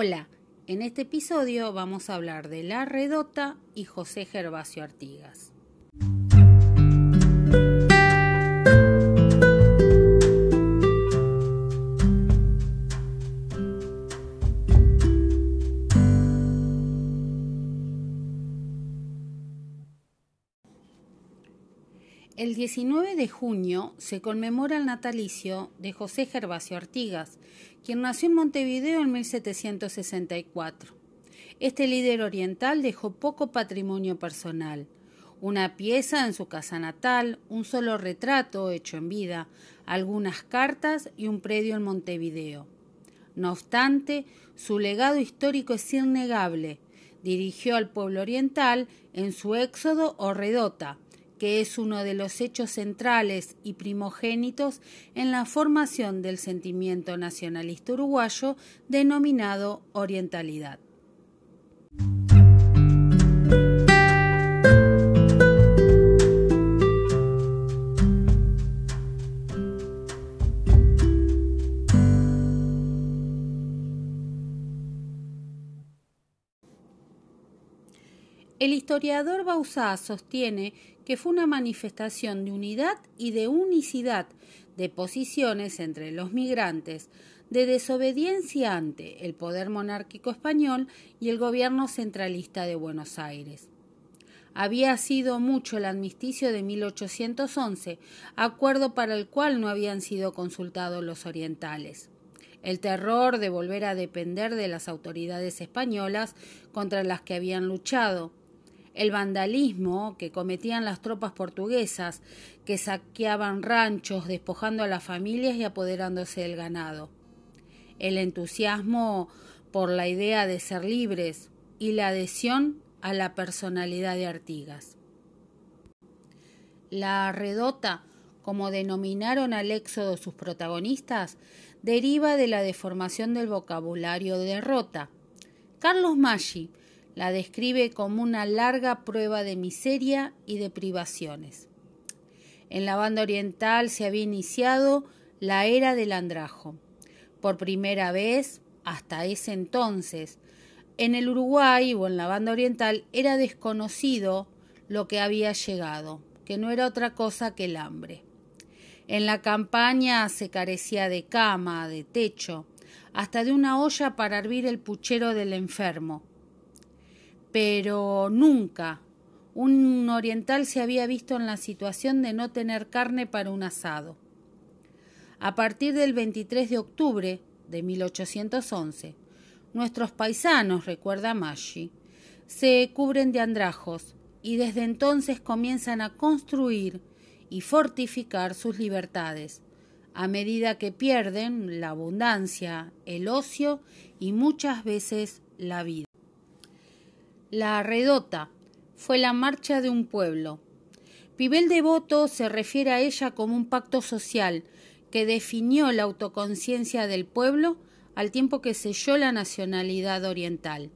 Hola, en este episodio vamos a hablar de La Redota y José Gervasio Artigas. El 19 de junio se conmemora el natalicio de José Gervasio Artigas, quien nació en Montevideo en 1764. Este líder oriental dejó poco patrimonio personal, una pieza en su casa natal, un solo retrato hecho en vida, algunas cartas y un predio en Montevideo. No obstante, su legado histórico es innegable. Dirigió al pueblo oriental en su éxodo o redota, que es uno de los hechos centrales y primogénitos en la formación del sentimiento nacionalista uruguayo denominado orientalidad. El historiador Bauzá sostiene que fue una manifestación de unidad y de unicidad de posiciones entre los migrantes, de desobediencia ante el poder monárquico español y el gobierno centralista de Buenos Aires. Había sido mucho el amnisticio de 1811, acuerdo para el cual no habían sido consultados los orientales el terror de volver a depender de las autoridades españolas contra las que habían luchado, el vandalismo que cometían las tropas portuguesas, que saqueaban ranchos, despojando a las familias y apoderándose del ganado. El entusiasmo por la idea de ser libres y la adhesión a la personalidad de Artigas. La redota, como denominaron al éxodo sus protagonistas, deriva de la deformación del vocabulario de derrota. Carlos Maggi, la describe como una larga prueba de miseria y de privaciones. En la banda oriental se había iniciado la era del andrajo. Por primera vez, hasta ese entonces, en el Uruguay o en la banda oriental era desconocido lo que había llegado, que no era otra cosa que el hambre. En la campaña se carecía de cama, de techo, hasta de una olla para hervir el puchero del enfermo, pero nunca un oriental se había visto en la situación de no tener carne para un asado. A partir del 23 de octubre de 1811, nuestros paisanos, recuerda Maggi, se cubren de andrajos y desde entonces comienzan a construir y fortificar sus libertades, a medida que pierden la abundancia, el ocio y muchas veces la vida. La redota fue la marcha de un pueblo. Pibel Devoto se refiere a ella como un pacto social que definió la autoconciencia del pueblo al tiempo que selló la nacionalidad oriental.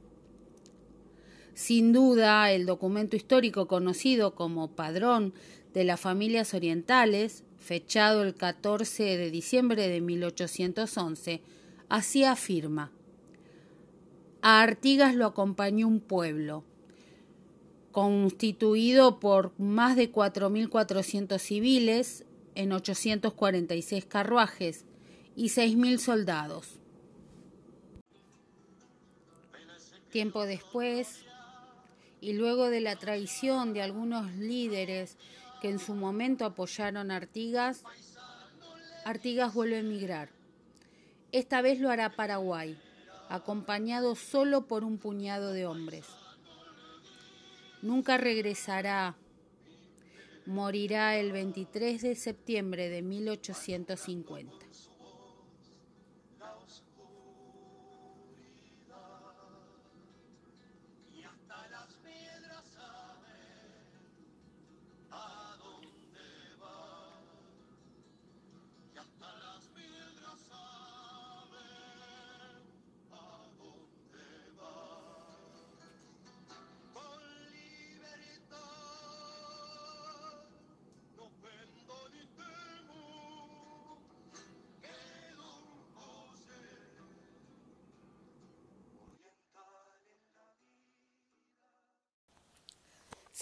Sin duda, el documento histórico conocido como Padrón de las Familias Orientales, fechado el 14 de diciembre de 1811, así afirma a Artigas lo acompañó un pueblo, constituido por más de 4.400 civiles en 846 carruajes y 6.000 soldados. Tiempo después, y luego de la traición de algunos líderes que en su momento apoyaron a Artigas, Artigas vuelve a emigrar. Esta vez lo hará Paraguay acompañado solo por un puñado de hombres. Nunca regresará. Morirá el 23 de septiembre de 1850.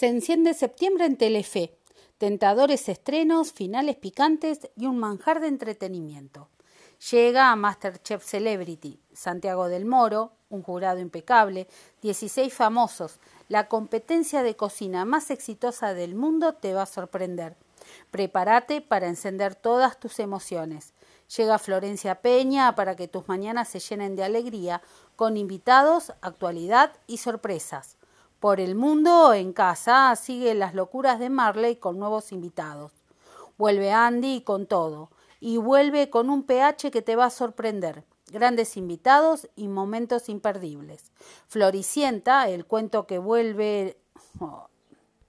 Se enciende septiembre en Telefe. Tentadores estrenos, finales picantes y un manjar de entretenimiento. Llega a Masterchef Celebrity, Santiago del Moro, un jurado impecable, 16 famosos. La competencia de cocina más exitosa del mundo te va a sorprender. Prepárate para encender todas tus emociones. Llega Florencia Peña para que tus mañanas se llenen de alegría con invitados, actualidad y sorpresas. Por el mundo en casa sigue las locuras de Marley con nuevos invitados. Vuelve Andy con todo y vuelve con un pH que te va a sorprender. Grandes invitados y momentos imperdibles. Floricienta, el cuento que vuelve oh,